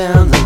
down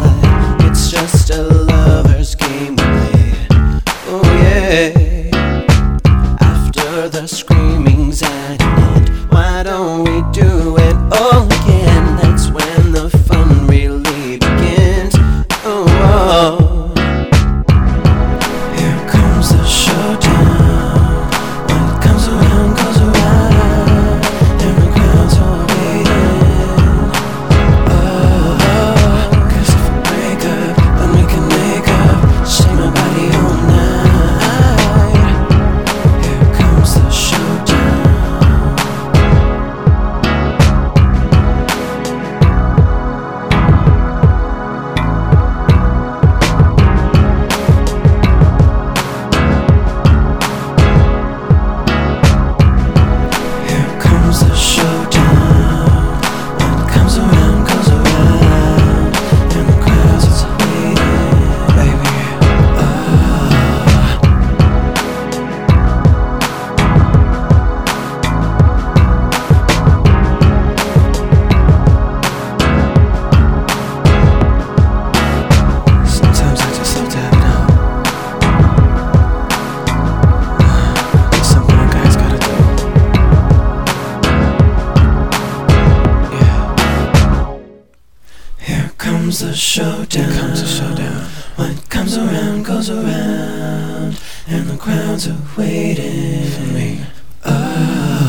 comes the showdown. Here comes the showdown. What comes around goes around, and the crowds are waiting for me. Oh.